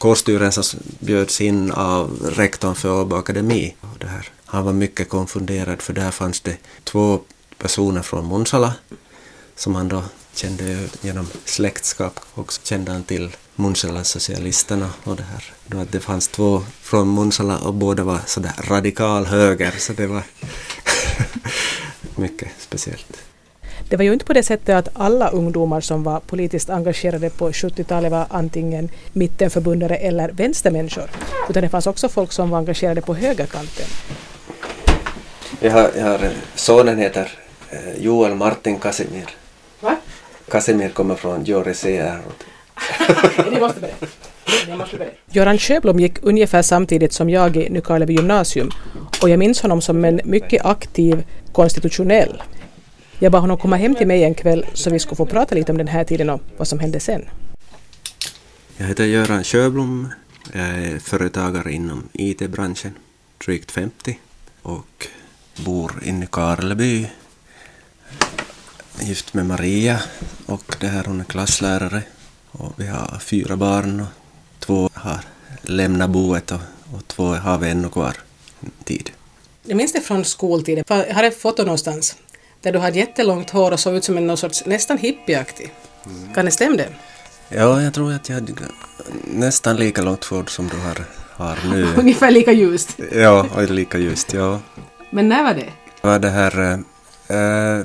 kårstyrelsen bjöds in av rektorn för Åbo Akademi. Det här. Han var mycket konfunderad för där fanns det två personer från Munsala som han då kände genom släktskap och kände han till Munsala-socialisterna och det här. Då att det fanns två från Munsala och båda var sådär radikal höger så det var mycket speciellt. Det var ju inte på det sättet att alla ungdomar som var politiskt engagerade på 70-talet var antingen mittenförbundare eller vänstermänniskor, utan det fanns också folk som var engagerade på högerkanten. Jag har, jag har sonen heter eh, Joel Martin Casimir. Va? Casimir kommer från måste berätta. Göran Sjöblom gick ungefär samtidigt som jag i Nykarleby gymnasium och jag minns honom som en mycket aktiv konstitutionell. Jag bad honom komma hem till mig en kväll så vi skulle få prata lite om den här tiden och vad som hände sen. Jag heter Göran Sjöblom. Jag är företagare inom IT-branschen, drygt 50 och bor inne i Karleby. Gift med Maria och det här hon är klasslärare och vi har fyra barn och två har lämnat boet och, och två har vi ännu kvar tid. Jag minns det från skoltiden. Jag har ett foto någonstans där du hade jättelångt hår och såg ut som en någon sorts nästan hippieaktig. Mm. Kan det stämma det? Ja, jag tror att jag hade nästan lika långt hår som du har, har nu. Ungefär lika ljust? ja, lika ljust, ja. Men när var det? Det var det här äh,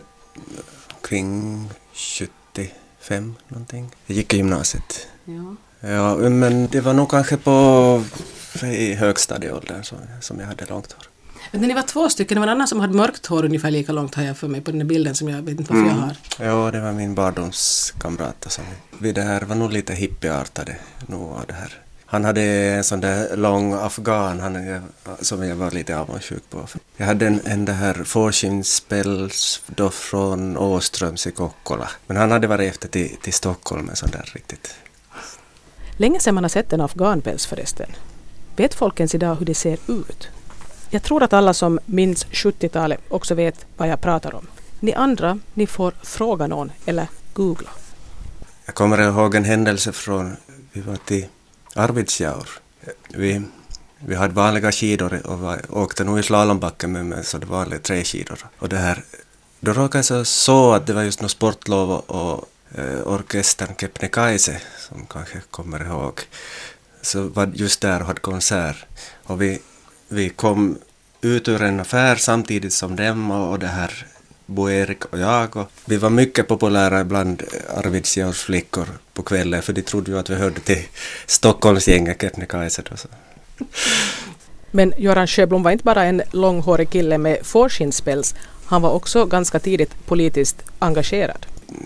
kring 75 någonting. Jag gick i gymnasiet. Ja. Ja, men det var nog kanske på i högstadieåldern som, som jag hade långt hår. Men ni var två stycken, det var en annan som hade mörkt hår ungefär lika långt har jag för mig på den där bilden som jag vet inte varför mm. jag har. Ja, det var min barndomskamrat som vi det här var nog lite hippieartade nog av det här. Han hade en sån där lång afghan han, som jag var lite avundsjuk på. Jag hade en, en det här fårskinnspäls då från Åströms i Kokkola. Men han hade varit efter till, till Stockholm en sån där riktigt. Länge sedan man har sett en afghanpäls förresten. Vet folk ens idag hur det ser ut? Jag tror att alla som minns 70-talet också vet vad jag pratar om. Ni andra, ni får fråga någon eller googla. Jag kommer ihåg en händelse från, vi var till Arvidsjaur. Vi, vi hade vanliga skidor och var, åkte nog i slalombacken med, mig, så det var vanliga träskidor. Och det här, då råkade jag så att det var just något sportlov och, och eh, orkestern Kebnekaise, som kanske kommer ihåg, så var just där och hade konsert. Och vi vi kom ut ur en affär samtidigt som dem och, och det här Bo Erik och jag. Och vi var mycket populära bland Arvidsjaurs flickor på kvällen för de trodde ju att vi hörde till Stockholmsgänget Kebnekaise. Men Göran Sjöblom var inte bara en långhårig kille med fårskinnspäls, han var också ganska tidigt politiskt engagerad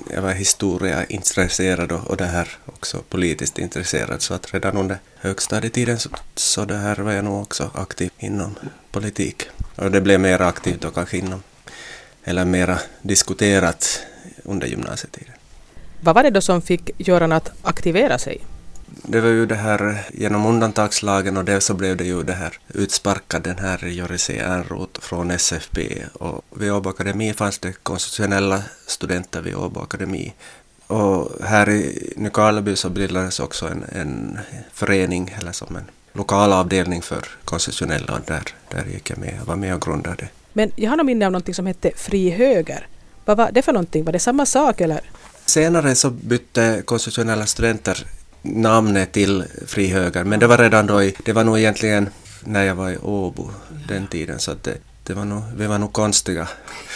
jag var historieintresserad och, och det här också politiskt intresserad så att redan under högstadietiden så, så det här var jag nog också aktiv inom politik. Och det blev mer aktivt då kanske inom, eller mera diskuterat under gymnasietiden. Vad var det då som fick Göran att aktivera sig? Det var ju det här genom undantagslagen och det så blev det ju det här utsparkad den här Joris Ernroth från SFP och vid Åbo Akademi fanns det konstitutionella studenter vid Åbo Akademi. Och här i Nykarleby så bildades också en, en förening eller som en lokal avdelning för konstitutionella och där, där gick jag med, jag var med och grundade. Men jag har nog minne av någonting som hette Fri Höger. Vad var det för någonting? Var det samma sak eller? Senare så bytte konstitutionella studenter namnet till Fri Höger, men det var redan då, i, det var nog egentligen när jag var i Åbo den tiden, så att det, det var nog, vi var nog konstiga.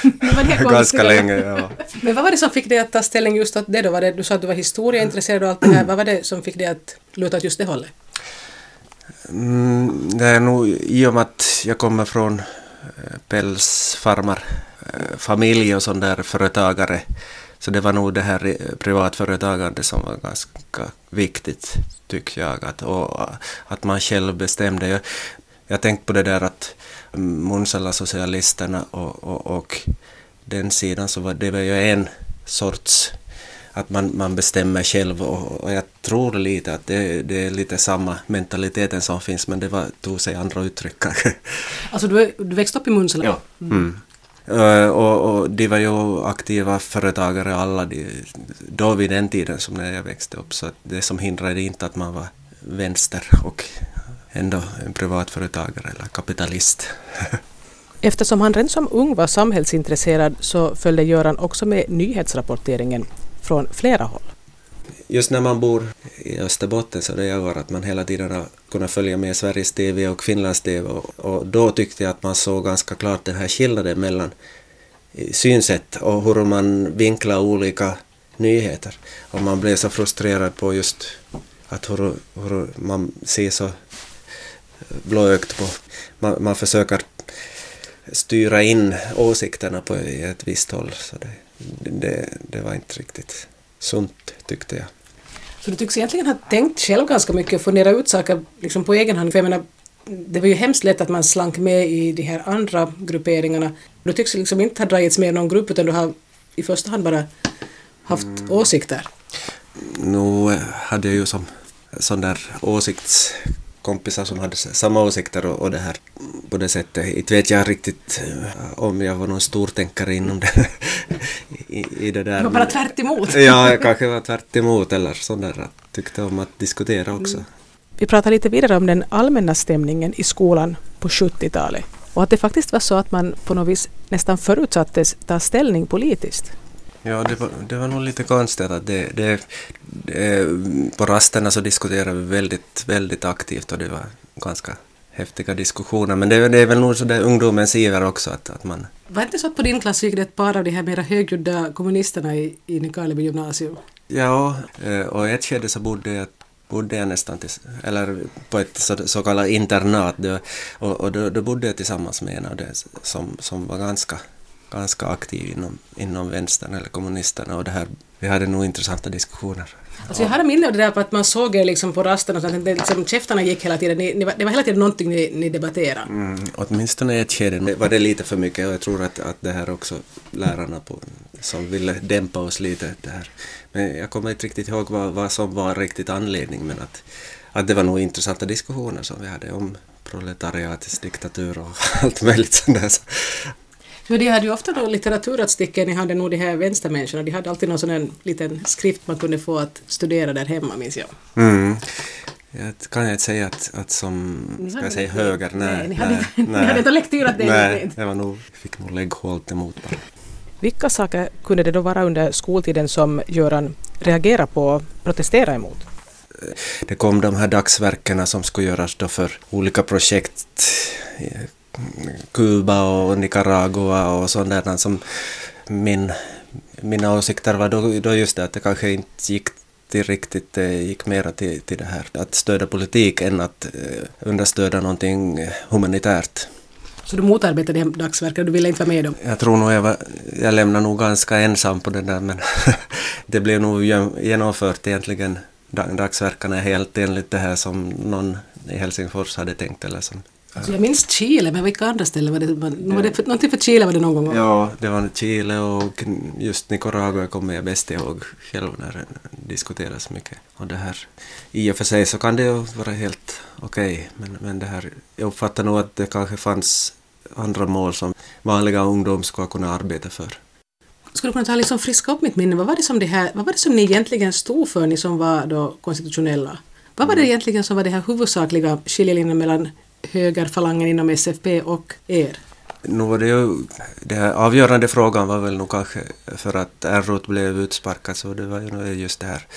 Var Ganska länge, ja. Men vad var det som fick dig att ta ställning just åt det då? Var det, du sa att du var historieintresserad och allt det här. Vad var det som fick dig att luta åt just det hållet? Mm, det är nog i och med att jag kommer från eh, pälsfarmarfamilj eh, och sån där företagare så det var nog det här privatföretagande som var ganska viktigt, tycker jag. Att, och, att man själv bestämde. Jag, jag tänkte på det där att Munsala-socialisterna och, och, och, den sidan så var det var ju en sorts att man, man bestämmer själv och, och jag tror lite att det, det, är lite samma mentaliteten som finns men det var, tog sig andra uttryck kanske. Alltså du, du växte upp i Munsala? Ja. Mm. Mm. Uh, och, och, de var ju aktiva företagare alla de, då vid den tiden som när jag växte upp så det som hindrade inte att man var vänster och ändå en privatföretagare eller kapitalist. Eftersom han redan som ung var samhällsintresserad så följde Göran också med nyhetsrapporteringen från flera håll. Just när man bor i Österbotten så det gör att man hela tiden har kunnat följa med Sveriges TV och Finlands TV och, och då tyckte jag att man såg ganska klart den här skillnaden mellan synsätt och hur man vinklar olika nyheter. Och man blev så frustrerad på just att hur, hur man ser så blåögt på... Man, man försöker styra in åsikterna på ett visst håll. Så det, det, det var inte riktigt sunt tyckte jag. Så du tycks egentligen ha tänkt själv ganska mycket och funderat ut saker liksom på egen hand. För jag menar, det var ju hemskt lätt att man slank med i de här andra grupperingarna. Du tycks liksom inte ha dragits med i någon grupp utan du har i första hand bara haft mm. åsikter. Nu hade jag ju som sån där åsikts kompisar som hade samma åsikter och, och det här på det sättet. Inte vet jag riktigt eh, om jag var någon stortänkare inom det, i, i det där. Du var bara tvärt emot. ja, jag kanske var tvärt emot eller sådär. Tyckte om att diskutera också. Mm. Vi pratar lite vidare om den allmänna stämningen i skolan på 70-talet och att det faktiskt var så att man på något vis nästan förutsattes ta ställning politiskt. Ja, det var, det var nog lite konstigt att det, det, det, på rasterna så diskuterade vi väldigt, väldigt aktivt och det var ganska häftiga diskussioner. Men det, det är väl nog så det ungdomens iver också att, att man... Var det inte så att på din klass gick det ett par av de här mera högljudda kommunisterna i, i Nykarleby gymnasium? Ja, eh, och i ett skede så bodde jag bodde jag nästan till, eller på ett så, så kallat internat och, och då, då bodde jag tillsammans med en av dem som, som var ganska ganska aktiv inom, inom vänstern eller kommunisterna och det här, vi hade nog intressanta diskussioner. Alltså jag hade minne av det där på att man såg er liksom på rasten och så att liksom, käftarna gick hela tiden, ni, ni, det var hela tiden någonting ni, ni debatterade. Mm, åtminstone i ett skede var det lite för mycket och jag tror att, att det här också lärarna på, som ville dämpa oss lite det här. Men jag kommer inte riktigt ihåg vad, vad som var riktigt anledning men att, att det var nog intressanta diskussioner som vi hade om proletariatets diktatur och allt möjligt sånt där. För de hade ju ofta då litteraturatsticken, ni hade nog de här vänstermänniskorna, de hade alltid någon sån här liten skrift man kunde få att studera där hemma, minns jag. Mm. Jag kan jag inte säga att, att som, ska jag säga höger, nej. Nej, ni hade, nej, ni hade inte lektyrat det. Nej, det var nog, fick nog lägghålt emot bara. Vilka saker kunde det då vara under skoltiden som Göran reagerade på och protesterade emot? Det kom de här dagsverkena som skulle göras då för olika projekt Kuba och Nicaragua och sådana som min, mina åsikter var då, då just det att det kanske inte gick till riktigt, det gick mera till, till det här att stödja politik än att eh, understödja någonting humanitärt. Så du motarbetade de dagsverken, du ville inte vara med dem? Jag tror nog jag, var, jag lämnade nog ganska ensam på det där men det blev nog genomfört egentligen dagsverkarna helt enligt det här som någon i Helsingfors hade tänkt eller som Alltså jag minns Chile, men vilka andra ställen var det? Var det för, någonting för Chile var det någon gång? Ja, det var Chile och just Nicaragua kommer jag bäst ihåg själv när det diskuteras mycket. Och det här, i och för sig så kan det ju vara helt okej, okay, men, men det här, jag uppfattar nog att det kanske fanns andra mål som vanliga ungdomar skulle kunna arbeta för. Skulle du kunna ta liksom friska upp mitt minne, vad var det som det här, vad var det som ni egentligen stod för, ni som var då konstitutionella? Vad var det mm. egentligen som var det här huvudsakliga skiljelinjen mellan högerfalangen inom SFP och er? Nu var det ju, den här avgörande frågan var väl nog kanske för att Errot blev utsparkad så det var ju just det här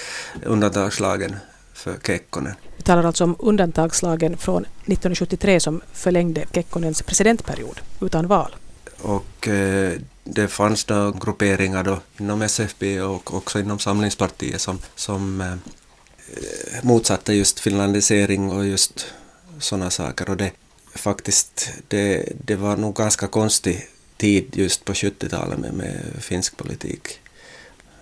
undantagslagen för Kekkonen. Vi talar alltså om undantagslagen från 1973 som förlängde Kekkonens presidentperiod utan val. Och eh, det fanns då grupperingar då inom SFP och också inom Samlingspartiet som, som eh, motsatte just finlandisering och just sådana saker. Och det, faktiskt, det, det var nog ganska konstig tid just på 70-talet med, med finsk politik.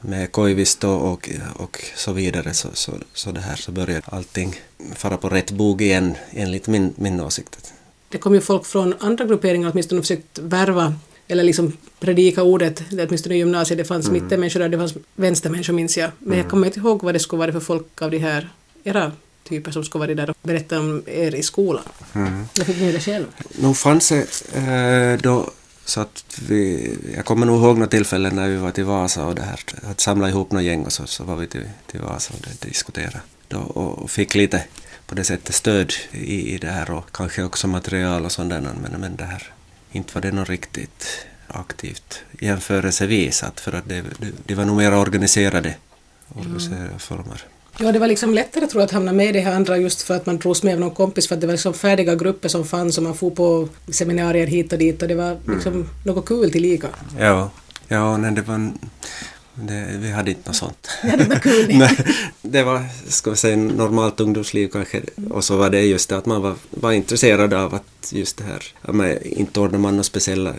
Med Koivisto och, och så vidare så, så, så det här så började allting fara på rätt bog igen enligt min, min åsikt. Det kom ju folk från andra grupperingar åtminstone och försökt värva eller liksom predika ordet, åtminstone i gymnasiet, det fanns mm. mittenmänniskor där, det fanns vänstermänniskor minns jag. Men mm. jag kommer inte ihåg vad det skulle vara för folk av de här era typer som skulle vara där och berätta om er i skolan. Mm. Jag fick ni det själv? Nog fanns det äh, då så att vi, jag kommer nog ihåg några tillfällen när vi var till Vasa och det här, att samla ihop några gäng och så, så var vi till, till Vasa och diskuterade då, och fick lite på det sättet stöd i, i det här och kanske också material och sånt där, men, men det här, inte var det något riktigt aktivt jämförelsevis, att för att det, det, det var nog mer organiserade, organiserade former. Ja, det var liksom lättare tror jag att hamna med i det här andra just för att man drogs med av någon kompis för att det var liksom färdiga grupper som fanns och man får på seminarier hit och dit och det var liksom mm. något kul tillika. Ja, ja nej, det var det, vi hade inte något sånt. Ja, det var kul. Nej, det var, ska vi säga, normalt ungdomsliv kanske. Och så var det just det att man var, var intresserad av att just det här, ja, men inte ordnade man några speciella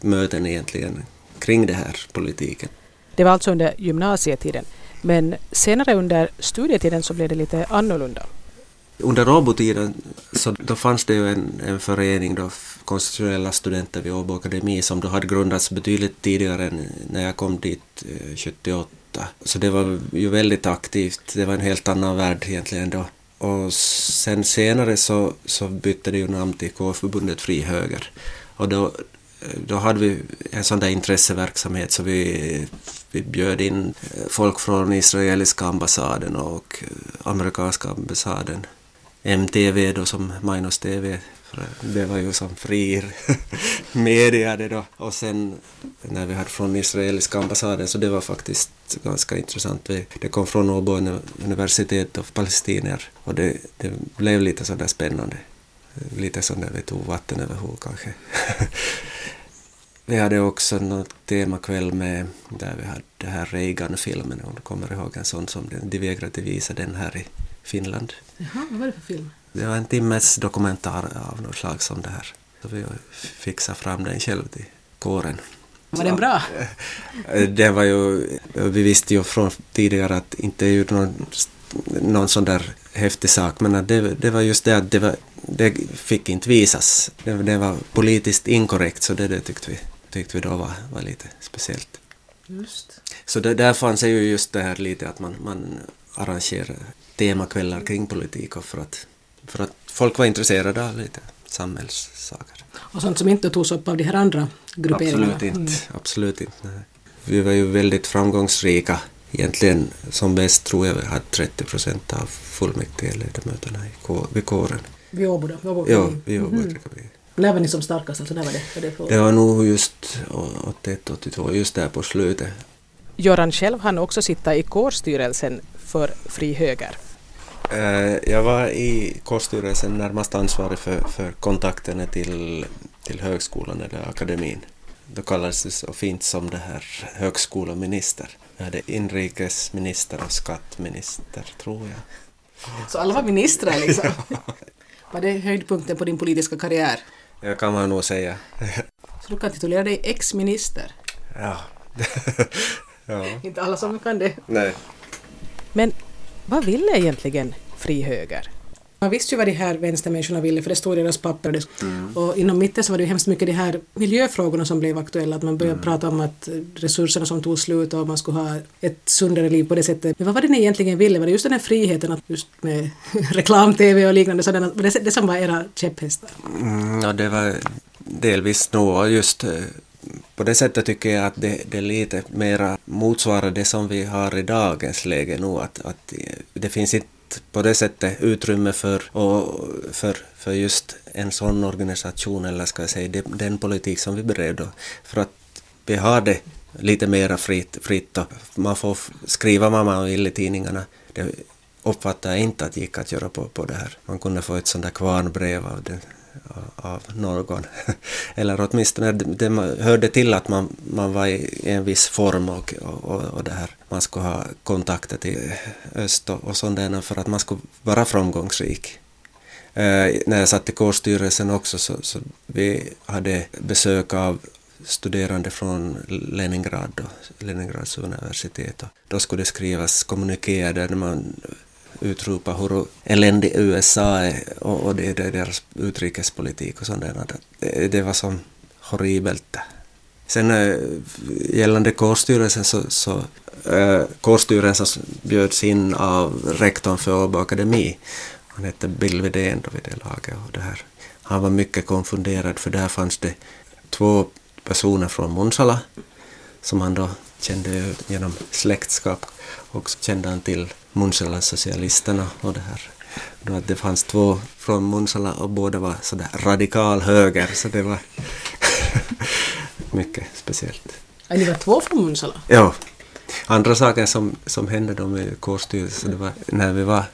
möten egentligen kring det här politiken. Det var alltså under gymnasietiden. Men senare under studietiden så blev det lite annorlunda. Under Åbo-tiden så då fanns det ju en, en förening då, konstitutionella studenter vid Åbo Akademi som då hade grundats betydligt tidigare än när jag kom dit eh, 78. Så det var ju väldigt aktivt, det var en helt annan värld egentligen då. Och sen senare så, så bytte det ju namn till K-förbundet Fri Höger. Och då, eh, då hade vi en sån där intresseverksamhet så vi, vi bjöd in eh, folk från israeliska ambassaden och eh, amerikanska ambassaden. MTV då som Minus TV, det var ju som fri media det då. Och sen när vi hade från israeliska ambassaden så det var faktiskt ganska intressant. Det kom från Åbo universitet av palestinier och det, det blev lite sådär spännande. Lite sådär vi tog vatten över huvudet kanske. Vi hade också något temakväll med där vi hade den här Reagan-filmen, om du kommer ihåg en sån som de vägrade visa den här i Finland. Jaha, vad var det för film? Det var en timmes dokumentär av något slag som det här. Så vi fixade fram den själv till kåren. Var den bra? Det var ju, vi visste ju från tidigare att inte är ju någon, någon sån där häftig sak, men det, det var just det att det, var, det fick inte visas. Det, det var politiskt inkorrekt, så det, det tyckte vi tyckte vi då var, var lite speciellt. Just. Så det, där fanns ju just det här lite att man, man arrangerar temakvällar kring politik och för att, för att folk var intresserade av lite samhällssaker. Och sånt som inte togs upp av de här andra grupperingarna? Absolut inte. Mm. Absolut inte. Nej. Vi var ju väldigt framgångsrika. Egentligen som bäst tror jag vi hade 30 procent av fullmäktigeledamöterna vid kåren. Vid Åbo då? Ja, vid Åbo mm. När var ni som starkast? Alltså, när var det? Var det, det var nog just 81-82, just där på slutet. Göran själv hann också sitta i kårstyrelsen för Fri Höger. Uh, jag var i kårstyrelsen närmast ansvarig för, för kontakterna till, till högskolan eller akademin. Då kallades det så fint som det här högskoleminister. Jag hade inrikesminister och skattminister, tror jag. Så alla var ministrar liksom? Var det höjdpunkten på din politiska karriär? Ja, kan man nog säga. Så du kan titulera dig ex-minister? Ja. ja. Inte alla som kan det. Nej. Men vad ville egentligen Fri Höger? Man visste ju vad de här vänstermänniskorna ville för det stod i deras papper. Mm. Och inom mitten så var det ju hemskt mycket de här miljöfrågorna som blev aktuella. Att man började mm. prata om att resurserna som tog slut och man skulle ha ett sundare liv på det sättet. Men vad var det ni egentligen ville? Var det just den här friheten att just med reklam-tv och liknande sådana, var det det som var era käpphästar? Mm, ja, det var delvis nog just eh, på det sättet tycker jag att det, det lite mera motsvarar det som vi har i dagens läge nu. Att, att det finns inte på det sättet utrymme för, och för, för just en sån organisation, eller ska jag säga den politik som vi beredde. För att vi har det lite mera fritt, fritt och man får skriva vad man vill i tidningarna. Det uppfattar jag inte att det gick att göra på, på det här. Man kunde få ett sånt där kvarnbrev av den av någon. Eller åtminstone det hörde till att man, man var i en viss form och, och, och det här. Man skulle ha kontakter till öst och, och sådana för att man skulle vara framgångsrik. Eh, när jag satt i kårstyrelsen också så, så vi hade besök av studerande från Leningrad, då, Leningrads universitet. Och då skulle det skrivas kommunikéer där man utropa hur eländig USA är och, och det, det, deras utrikespolitik och sånt där. Det, det var som horribelt. Sen eh, gällande kårstyrelsen så, så äh, kårstyrelsen bjöds in av rektorn för Åbo Akademi. Han hette Bill Widén då vid det laget och det här. Han var mycket konfunderad för där fanns det två personer från Munsala som han då kände genom släktskap och kände han till Munchelan-socialisterna och det här. då att det fanns två från Munsala och båda var sådär radikal höger så det var mycket speciellt. Ja, ni var två från Munsala? Ja. Andra saker som, som hände då med kårstyrelsen, det var när vi var,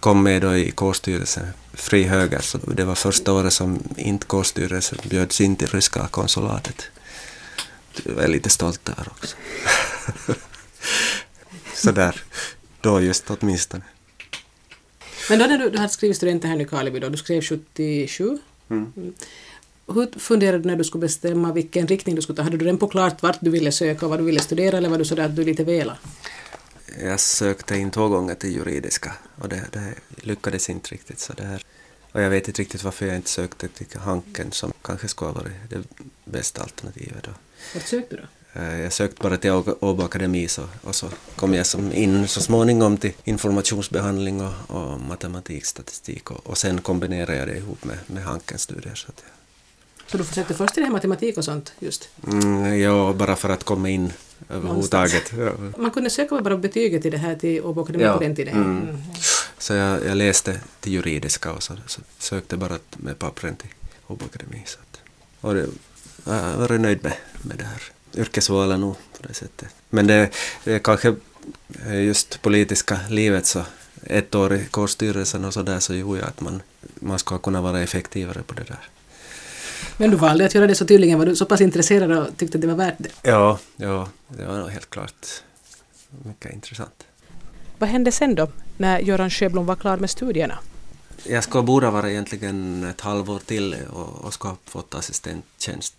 kom med då i kårstyrelsen, fri höger, så det var första året som inte kårstyrelsen bjöds in till ryska konsulatet. Jag är lite stolt där också. Sådär, då just åtminstone. Men då när du, du hade skrivit studenten här i Karleby då, du skrev 77. Mm. Hur funderade du när du skulle bestämma vilken riktning du skulle ta? Hade du redan på klart vart du ville söka och vad du ville studera eller var du sådär att du lite vela? Jag sökte in två gånger till juridiska och det, det lyckades inte riktigt. Så det här. Och jag vet inte riktigt varför jag inte sökte till Hanken som kanske skulle ha varit det bästa alternativet då. Vart sökte du då? Eh, Jag sökte bara till Åbo Akademi så, och så kom jag som in så småningom till informationsbehandling och, och matematik, statistik och, och sen kombinerade jag det ihop med, med Hankens studier. Så att, Så du försökte först till det här matematik och sånt just? mm, ja, bara för att komma in överhuvudtaget. Ja. Man kunde söka bara betyget till det här till Åbo Akademi Ja. på den tiden? Mm. Mm. Så jag, jag läste till juridiska och så, så sökte bara med pappren till Åbo Akademi. Så att, och det, jag var nöjd med, med det här yrkesvalet nog på det sättet. Men det, det kanske eh, just politiska livet så ett år i kårstyrelsen och så där så gjorde jag att man, man ska kunna vara effektivare på det där. Men du valde att göra det så tydligen var du så pass intresserad och tyckte att det var värt det. Ja, ja, det var nog helt klart mycket intressant. Vad hände sen då, när Göran Sjöblom var klar med studierna? Jag skulle borde vara egentligen ett halvår till och, och skulle ha fått assistenttjänst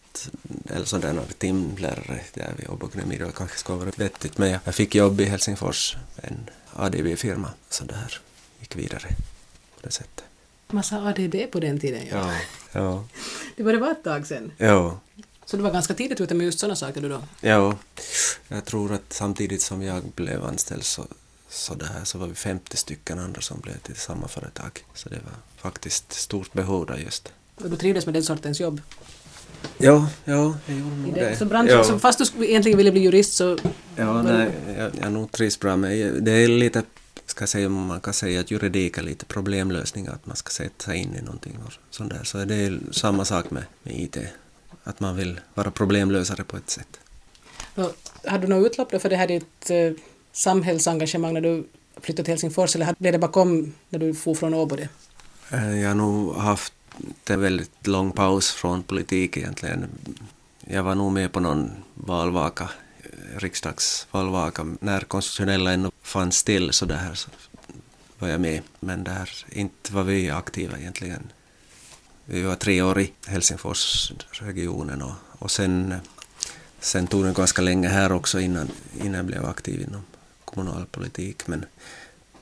eller sådär timlärare där vid Åbo Akademi. Det kanske skulle varit vettigt men jag, fick jobb i Helsingfors, en ADB-firma, så det här gick vidare på det sättet. Massa ADB på den tiden. Ja, ja, Det var det var ett tag sen. ja, Så du var ganska tidigt ute med just sådana saker du då? ja. Jag tror att samtidigt som jag blev anställd så, så, det här, så var vi 50 stycken andra som blev till samma företag. Så det var faktiskt stort behov där just. Och du trivdes med den sortens jobb? Ja, ja, jag gjorde nog det, det. så branschen, ja. så fast du egentligen ville bli jurist så... Ja, nej, jag, jag nog trivs bra med det. är lite, ska säga, man kan säga att juridik är lite problemlösning, att man ska sätta sig in i någonting och sånt där. Så det är samma sak med, med IT, att man vill vara problemlösare på ett sätt. Och, hade du något utlopp då för det här ditt eh, samhällsengagemang när du flyttade till Helsingfors eller blev det bakom när du for från Åbo? det? Eh, jag har nog haft en väldigt lång paus från politik egentligen. Jag var nog med på någon valvaka, eh, riksdagsvalvaka, när konstitutionella ännu fanns till så där så var jag med. Men där inte var vi aktiva egentligen. Vi var tre år i Helsingforsregionen och, och sen, sen tog det ganska länge här också innan, innan jag blev aktiv inom kommunalpolitik. Men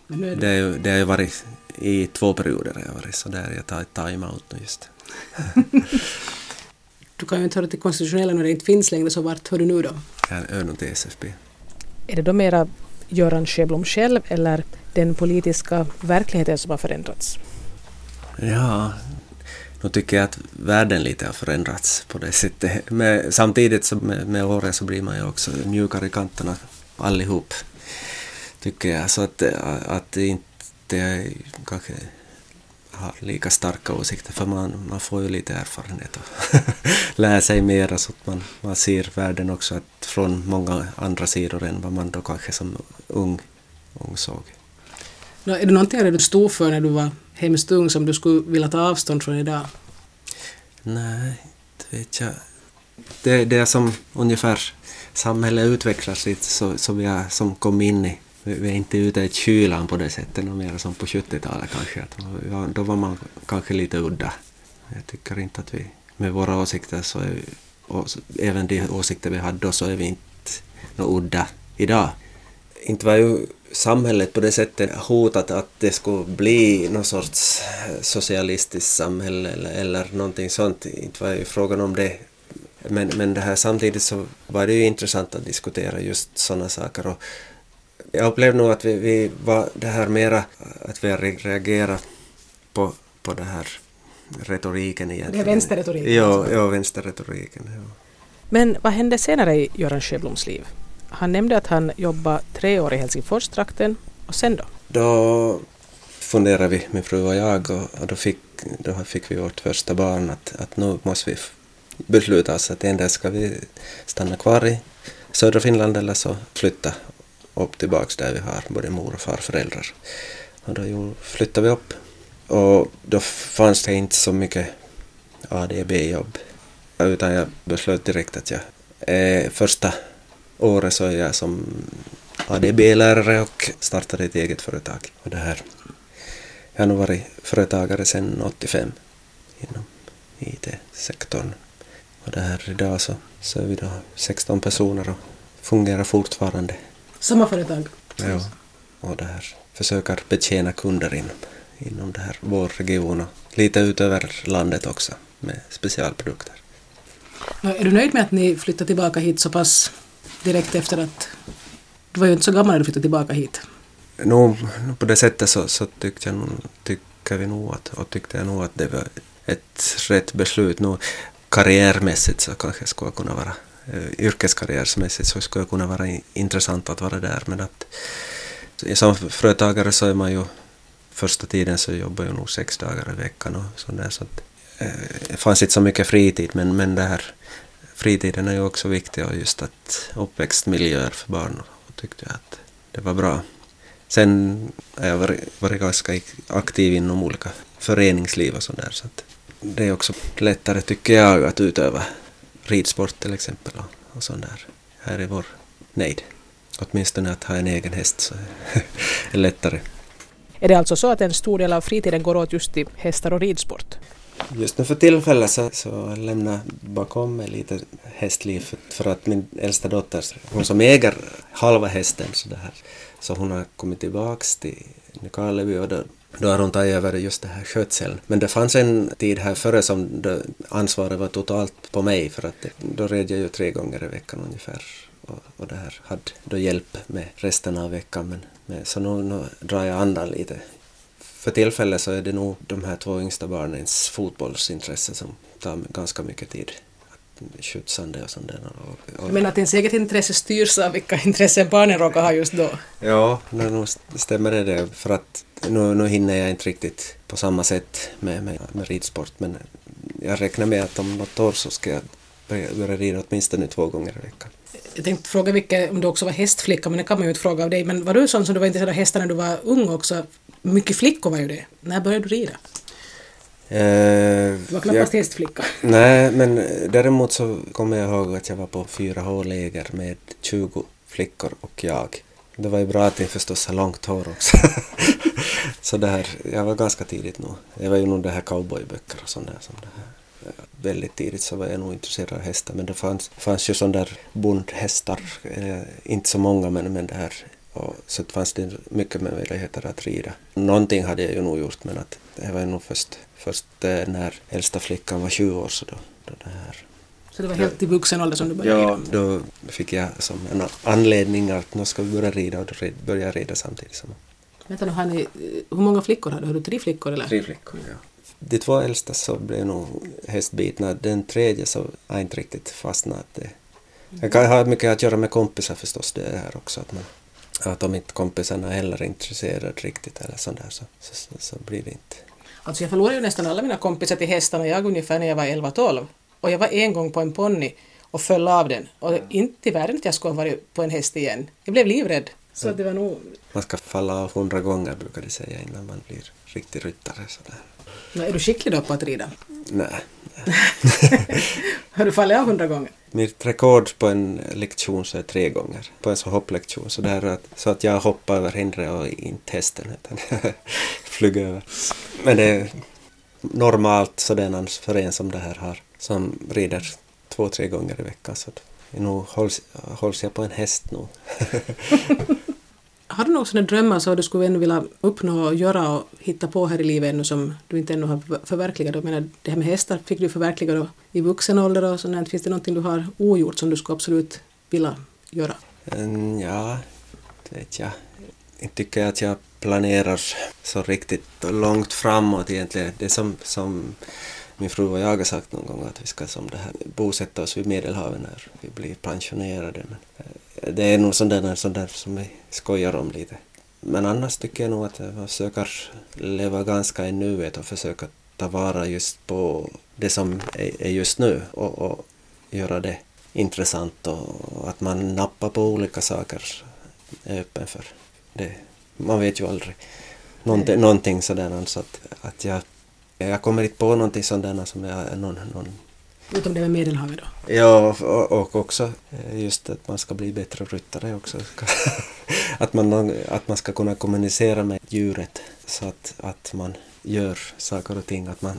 Men nu är det, det, är det har ju varit i två perioder har jag varit så där jag tar ett time-out nu just. du kan ju inte höra till konstitutionella när det inte finns längre, så vart hör du nu då? Jag är nog till SFP. Är det då mera Göran Sjöblom själv eller den politiska verkligheten som har förändrats? Ja, nu tycker jag att världen lite har förändrats på det sättet. Men samtidigt så med, med åren så blir man ju också mjukare i kanterna allihop, tycker jag. Så att, att inte jag kanske har lika starka åsikter, för man, man får ju lite erfarenhet och lär sig mera så att man, man ser världen också att från många andra sidor än vad man då kanske som ung, ung såg. Nå, är det någonting som du stod för när du var hemskt ung som du skulle vilja ta avstånd från idag? Nej, det vet jag. Det, det är som ungefär samhället utvecklas lite så, vi är som kom in i. Vi, är inte ute i kylan på det sättet, mer som på 70-talet kanske. Att, ja, då var man kanske lite udda. Jag tycker inte att vi med våra åsikter så är vi, och även de åsikter vi hade då så är vi inte något udda idag. Inte var ju samhället på det sättet hotat att det skulle bli någon sorts socialistiskt samhälle eller, eller någonting sånt. Inte var ju frågan om det. Men, men det här samtidigt så var det ju intressant att diskutera just sådana saker. Och jag upplevde nog att vi, vi var det här mera, att vi har reagerat på, på det här retoriken egentligen. vänsterretoriken Ja, alltså. ja vänsterretoriken. Ja. Men vad hände senare i Göran Sjöbloms liv? Han nämnde att han jobbade tre år i Helsingforstrakten och sen då? Då funderade vi, min fru och jag, och, och då, fick, då fick vi vårt första barn att, att nu måste vi besluta oss att endera ska vi stanna kvar i södra Finland eller så flytta upp tillbaks där vi har både mor och farföräldrar. Och då flyttade vi upp och då fanns det inte så mycket ADB-jobb utan jag beslöt direkt att jag eh, första året så är jag som ADB-lärare och startade ett eget företag. Och det här, jag har nog varit företagare sedan 85 inom IT-sektorn. Och det här idag så, så är vi då 16 personer och fungerar fortfarande. Samma företag? Ja, och det här försöker betjäna kunder inom, inom det här, vår region och lite utöver landet också med specialprodukter. Är du nöjd med att ni flyttade tillbaka hit så pass direkt efter att... Du var ju inte så gammal när du flyttade tillbaka hit. No, på det sättet så, så tyckte jag, tycker vi nog att, och tyckte jag nog att det var ett rätt beslut. Nu, karriärmässigt så kanske skulle kunna vara, Eh, yrkeskarriärsmässigt så skulle det kunna vara intressant att vara där men att som företagare så är man ju första tiden så jobbar jag nog sex dagar i veckan och sådär så att eh, det fanns inte så mycket fritid men, men det här fritiden är ju också viktig och just att uppväxtmiljöer för barn och tyckte jag att det var bra. Sen har jag varit, varit ganska aktiv inom olika föreningsliv och sådär så att det är också lättare tycker jag att utöva ridsport till exempel och, och sånt där här i vår nejd. Åtminstone att ha en egen häst så är lättare. Är det alltså så att en stor del av fritiden går åt just till hästar och ridsport? Just nu för tillfället så, så lämnar bakom mig lite hästliv för, för, att min äldsta dotter, hon som äger halva hästen så, det här, så hon har kommit tillbaks till Nykarleby och då, då har hon tagit över just det här skötseln. Men det fanns en tid här före som ansvaret var totalt på mig för att då red jag ju tre gånger i veckan ungefär och, och det här hade då hjälp med resten av veckan. Men, men så nu, nu drar jag andan lite. För tillfället så är det nog de här två yngsta barnens fotbollsintresse som tar ganska mycket tid. Skjutsande och sånt där. Och, och, Men att ens eget intresse styrs av vilka intressen barnen råkar ha just då? Ja, nu stämmer det, det för att nu, nu hinner jag inte riktigt på samma sätt med, med, med ridsport men jag räknar med att om något år så ska jag börja rida åtminstone två gånger i veckan. Jag tänkte fråga vilka, om du också var hästflicka, men det kan man ju inte fråga av dig. Men var du sån som du var intresserad av hästar när du var ung också? Mycket flickor var ju det. När började du rida? Eh, du var knappast jag, hästflicka. Nej, men däremot så kommer jag ihåg att jag var på fyra H-läger med 20 flickor och jag. Det var ju bra att jag förstås har långt hår också. så det här, jag var ganska tidigt nog. Jag var ju nog det här cowboyböcker och sånt där. Som det här väldigt tidigt så var jag nog intresserad av hästar men det fanns, fanns ju sådana där bondhästar, eh, inte så många men, men det här och så det fanns det mycket möjligheter att rida. Någonting hade jag ju nog gjort men att det var ju nog först, först eh, när äldsta flickan var 20 år så då, då det här så det var helt i vuxen ålder som du började ja, rida? Ja, då fick jag som en anledning att nu ska vi börja rida och då började jag rida samtidigt som Vänta nu, har ni, hur många flickor har du? Har du tre flickor eller? Tre flickor, ja de två äldsta så blev nog hästbitna. Den tredje så har inte riktigt fastnat. Det, det kan ha mycket att göra med kompisar förstås det här också. Att, man, att om inte kompisarna heller är intresserade riktigt eller sånt där så, så, så, så blir det inte. Alltså jag förlorade ju nästan alla mina kompisar till hästarna, jag ungefär när jag var 11-12. Och jag var en gång på en ponny och föll av den. Och inte i världen att jag skulle ha varit på en häst igen. Jag blev livrädd. Så det var nog... Man ska falla av hundra gånger brukar de säga innan man blir riktig ryttare. Sådär. Men är du skicklig då på att rida? Nej. har du fallit av hundra gånger? Mitt rekord på en lektion så är tre gånger, på en så hopplektion. Så, där att, så att jag hoppar över hindret och inte hästen utan flyger över. Men det är normalt sådant för en som det här har, som rider två, tre gånger i veckan. Så nu hålls, hålls jag på en häst nu. Har du några sådana drömmar som du skulle ännu vilja uppnå och göra och hitta på här i livet ännu som du inte ännu har förverkligat? Jag menar, det här med hästar fick du förverkliga då i vuxen ålder och sådant. Finns det någonting du har ogjort som du skulle absolut vilja göra? Mm, ja, det vet jag. Jag tycker att jag planerar så riktigt långt framåt egentligen. Det som, som min fru och jag har sagt någon gång att vi ska som det här, bosätta oss vid Medelhavet när vi blir pensionerade. Men eh, det är nog sånt där, sånt där som vi skojar om lite. men annars tycker jag nog att man försöker leva ganska i nuet och försöka ta vara just på det som är just nu och, och göra det intressant och att man nappar på olika saker är öppen för. Det, man vet ju aldrig. Någonting, någonting sådär så att, att jag, jag kommer inte på någonting sådant som jag någon, någon Utom det med Medelhavet då? Ja, och, och också eh, just att man ska bli bättre ryttare också. att, man, att man ska kunna kommunicera med djuret så att, att man gör saker och ting. Att man,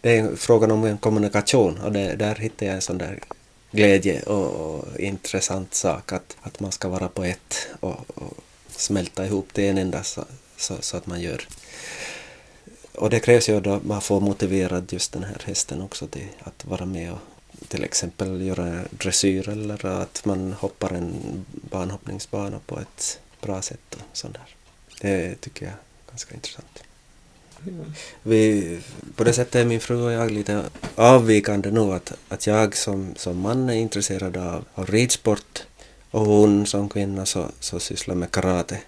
det är frågan om en kommunikation och det, där hittar jag en sån där glädje och, och intressant sak att, att man ska vara på ett och, och smälta ihop det en enda så, så, så, att man gör. Och det krävs ju att man får motiverad just den här hästen också till att vara med och till exempel göra dressyr eller att man hoppar en banhoppningsbana på ett bra sätt och sånt där. Det tycker jag är ganska intressant. Vi, på det sättet är min fru och jag lite avvikande nu att, att jag som, som man är intresserad av, av ridsport och hon som kvinna så, så sysslar med karate.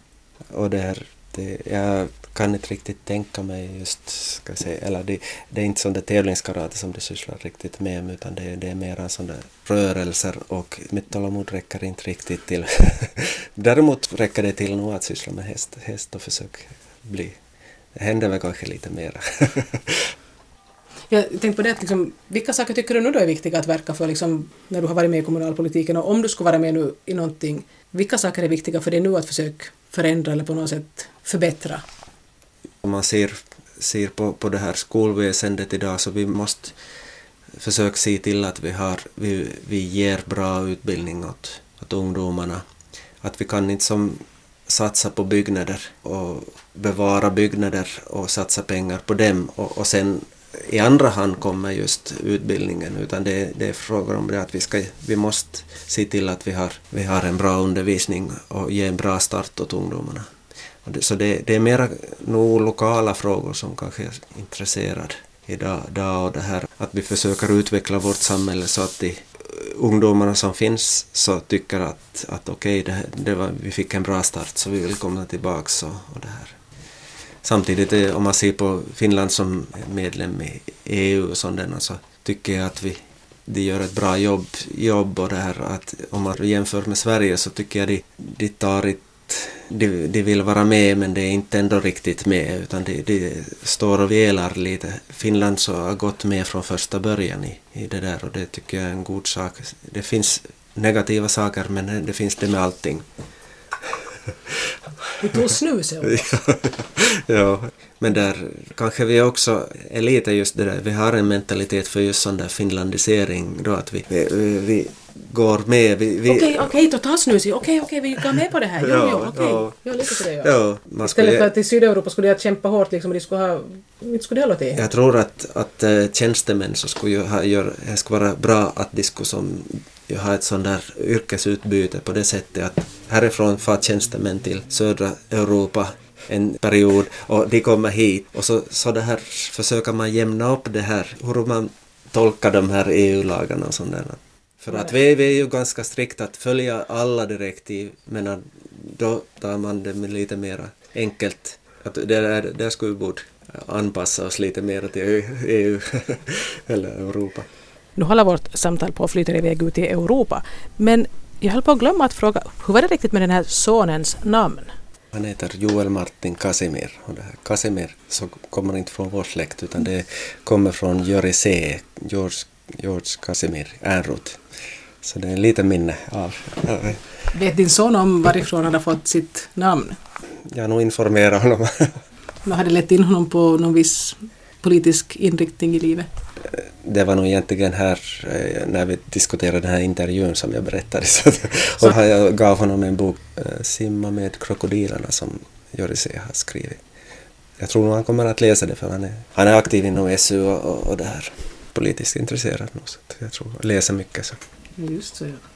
Och det här det, eh, jag kan inte riktigt tänka mig just, ska säga, eller det, det är inte sån där tävlingskarate som de sysslar riktigt med utan det, det är mer sådana rörelser och mitt tålamod räcker inte riktigt till. Däremot räcker det till nog att syssla med häst, häst och försöka bli det händer väl kanske lite mera. Jag tänkte på det, liksom, vilka saker tycker du nu då är viktiga att verka för liksom, när du har varit med i kommunalpolitiken och om du skulle vara med nu i någonting, vilka saker är viktiga för dig nu att försöka förändra eller på något sätt förbättra? Om man ser, ser på, på det här skolväsendet idag så vi måste försöka se till att vi, har, vi, vi ger bra utbildning åt, åt ungdomarna. Att vi kan inte som satsa på byggnader och bevara byggnader och satsa pengar på dem och, och sen i andra hand kommer just utbildningen utan det, det är frågan om det att vi, ska, vi måste se till att vi har, vi har en bra undervisning och ge en bra start åt ungdomarna. Det, så det, det är mera nog lokala frågor som kanske är intresserad idag, idag och det här att vi försöker utveckla vårt samhälle så att de ungdomarna som finns så tycker att, att okej, okay, det, det vi fick en bra start så vi vill komma tillbaka. och, och det här. Samtidigt eh, om man ser på Finland som medlem i EU och sådana så tycker jag att vi de gör ett bra jobb, jobb och det här att om man jämför med Sverige så tycker jag de, de tar ett de, de vill vara med men det är inte ändå riktigt med utan de, de står och velar lite. Finland så har gått med från första början i, i det där och det tycker jag är en god sak. Det finns negativa saker men det finns det med allting. Du tog snuset Ja, men där kanske vi också är lite just det där, vi har en mentalitet för just sån där finlandisering då att vi, vi, vi går med. Okej, okej, okay, okay, totalsnusig, okej, okay, okej, vi går med på det här. Jo, ja, jo, okej. Okay. Ja, lite för det, ja. ja man Istället skulle, för att i Sydeuropa skulle jag kämpa hårt liksom, och de skulle ha, inte skulle det hålla till. Jag tror att, att äh, tjänstemän så skulle ju ha, gör, det skulle vara bra att de skulle som ha ett sånt där yrkesutbyte på det sättet att härifrån far tjänstemän till södra Europa en period och de kommer hit och så, så det här försöker man jämna upp det här, hur man tolkar de här EU-lagarna och sånt där. För att vi, vi är ju ganska strikt att följa alla direktiv men då tar man det med lite mer enkelt. Att där, där skulle vi borde anpassa oss lite mer till EU eller Europa. Nu håller vårt samtal på att flyta iväg ut i Europa men jag höll på att glömma att fråga, hur var det riktigt med den här sonens namn? Han heter Joel Martin Casimir och det här Casimir så kommer inte från vår släkt utan det kommer från Jori C. George, George Casimir Ernroth. Så det är en liten minne av... Vet din son om varifrån han har fått sitt namn? Jag har nog informerat honom. Vad hade lett in honom på någon viss politisk inriktning i livet? Det var nog egentligen här eh, när vi diskuterade den här intervjun som jag berättade. Så, och jag gav honom en bok, eh, Simma med krokodilerna, som Jorise har skrivit. Jag tror nog han kommer att läsa det för han är, han är aktiv inom SU och, och, och det här politiskt intresserad nog. Så jag tror läser mycket. Så. Just så ja.